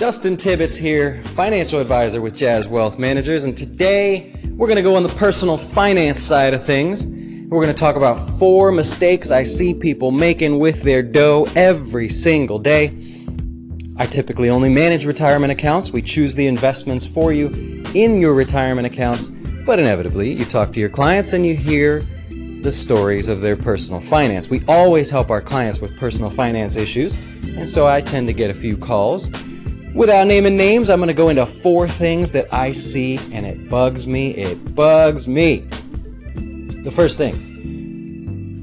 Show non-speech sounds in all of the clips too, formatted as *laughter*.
Dustin Tibbetts here, financial advisor with Jazz Wealth Managers, and today we're going to go on the personal finance side of things. We're going to talk about four mistakes I see people making with their dough every single day. I typically only manage retirement accounts. We choose the investments for you in your retirement accounts, but inevitably, you talk to your clients and you hear the stories of their personal finance. We always help our clients with personal finance issues, and so I tend to get a few calls Without naming names, I'm going to go into four things that I see and it bugs me. It bugs me. The first thing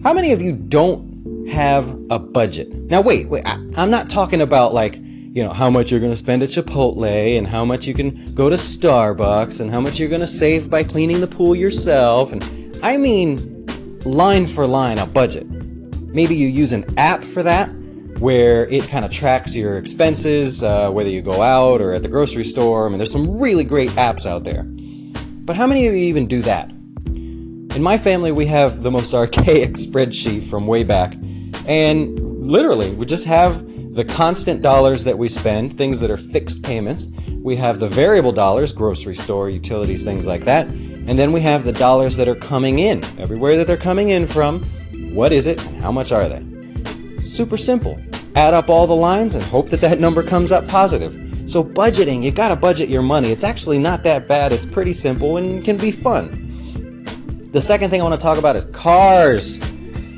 how many of you don't have a budget? Now, wait, wait, I, am not talking about like, you know, how much you're going to spend at Chipotle and how much you can go to Starbucks and how much you're going to save by cleaning the pool yourself. And I mean, line for line, a budget. Maybe you use an app for that where it kind of tracks your expenses, uh, whether you go out or at the grocery store. I mean, there's some really great apps out there. But how many of you even do that? In my family, we have the most *laughs* archaic spreadsheet from way back. And literally, we just have the constant dollars that we spend, things that are fixed payments. We have the variable dollars, grocery store, utilities, things like that. And then we have the dollars that are coming in. Everywhere that they're coming in from, what is it how much are they? Super simple. Add up all the lines and hope that that number comes up positive. So budgeting, you gotta budget your money. It's actually not that bad. It's pretty simple and can be fun. The second thing I want to talk about is cars.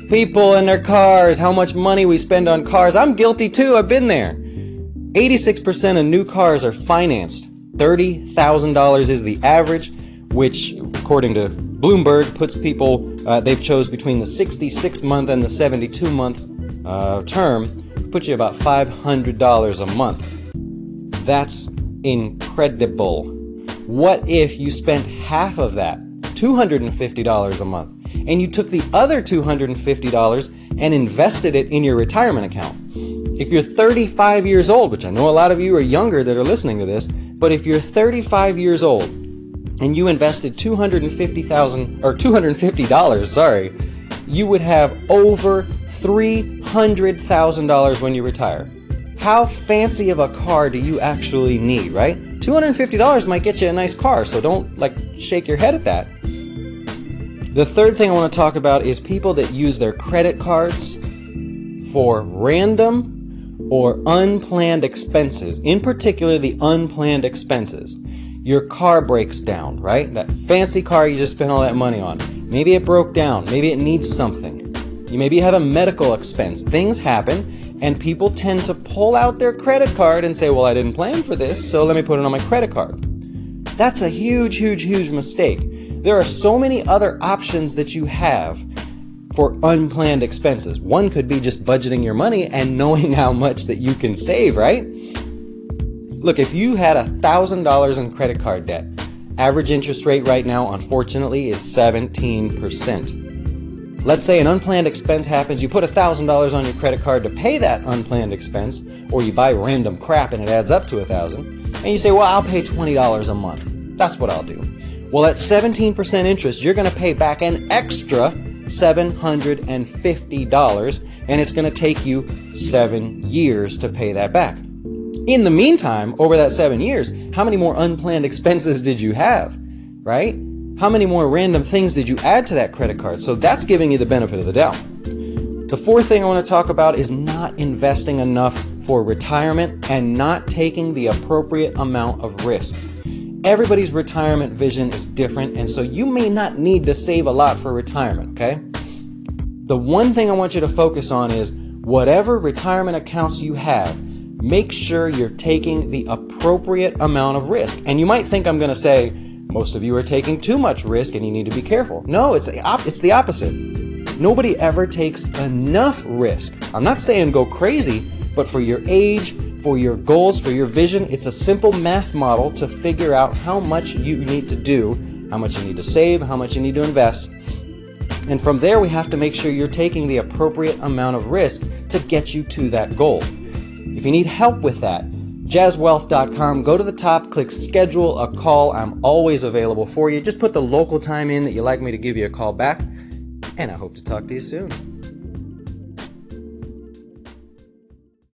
People and their cars, how much money we spend on cars. I'm guilty too. I've been there. 86% of new cars are financed. $30,000 is the average, which according to Bloomberg puts people uh, they've chose between the 66 month and the 72 month uh, term puts you about $500 a month. That's incredible. What if you spent half of that, $250 a month, and you took the other $250 and invested it in your retirement account? If you're 35 years old, which I know a lot of you are younger that are listening to this, but if you're 35 years old and you invested 250,000 or $250, sorry, you would have over $300,000 when you retire. How fancy of a car do you actually need, right? $250 might get you a nice car, so don't like shake your head at that. The third thing I want to talk about is people that use their credit cards for random or unplanned expenses, in particular the unplanned expenses. Your car breaks down, right? That fancy car you just spent all that money on. Maybe it broke down. Maybe it needs something. You maybe have a medical expense. Things happen, and people tend to pull out their credit card and say, Well, I didn't plan for this, so let me put it on my credit card. That's a huge, huge, huge mistake. There are so many other options that you have for unplanned expenses. One could be just budgeting your money and *laughs* knowing how much that you can save, right? Look, if you had $1,000 in credit card debt, Average interest rate right now, unfortunately, is 17%. Let's say an unplanned expense happens, you put $1,000 on your credit card to pay that unplanned expense, or you buy random crap and it adds up to 1000 and you say, well, I'll pay $20 a month. That's what I'll do. Well, at 17% interest, you're going to pay back an extra $750, and it's going to take you seven years to pay that back. In the meantime, over that seven years, how many more unplanned *laughs* expenses did you have? Right? How many more random things did you add to that credit card? So that's giving you the benefit of the doubt. The fourth thing I want to talk about is not investing enough for retirement and not taking the appropriate amount of risk. Everybody's retirement vision is different, and so you may not need to save a lot for retirement, okay? The one thing I want you to focus on is whatever retirement accounts you have, make sure you're taking the appropriate amount of risk. And you might think I'm going to say, most of you are taking too much risk and you need to be careful. No, it's the, op- it's the opposite. Nobody ever takes enough risk. I'm not saying go crazy, but for your age, for your goals, for your vision, it's a simple math model to figure out how much you need to do, how much you need to save, how much you need to invest. And from there, we have to make sure you're taking the appropriate amount of risk to get you to that goal. If you need help with that, jazzwealth.com, go to the top, click schedule a call. I'm always available for you. Just put the local time in that you'd like me to give you a call back, and I hope to talk to you soon.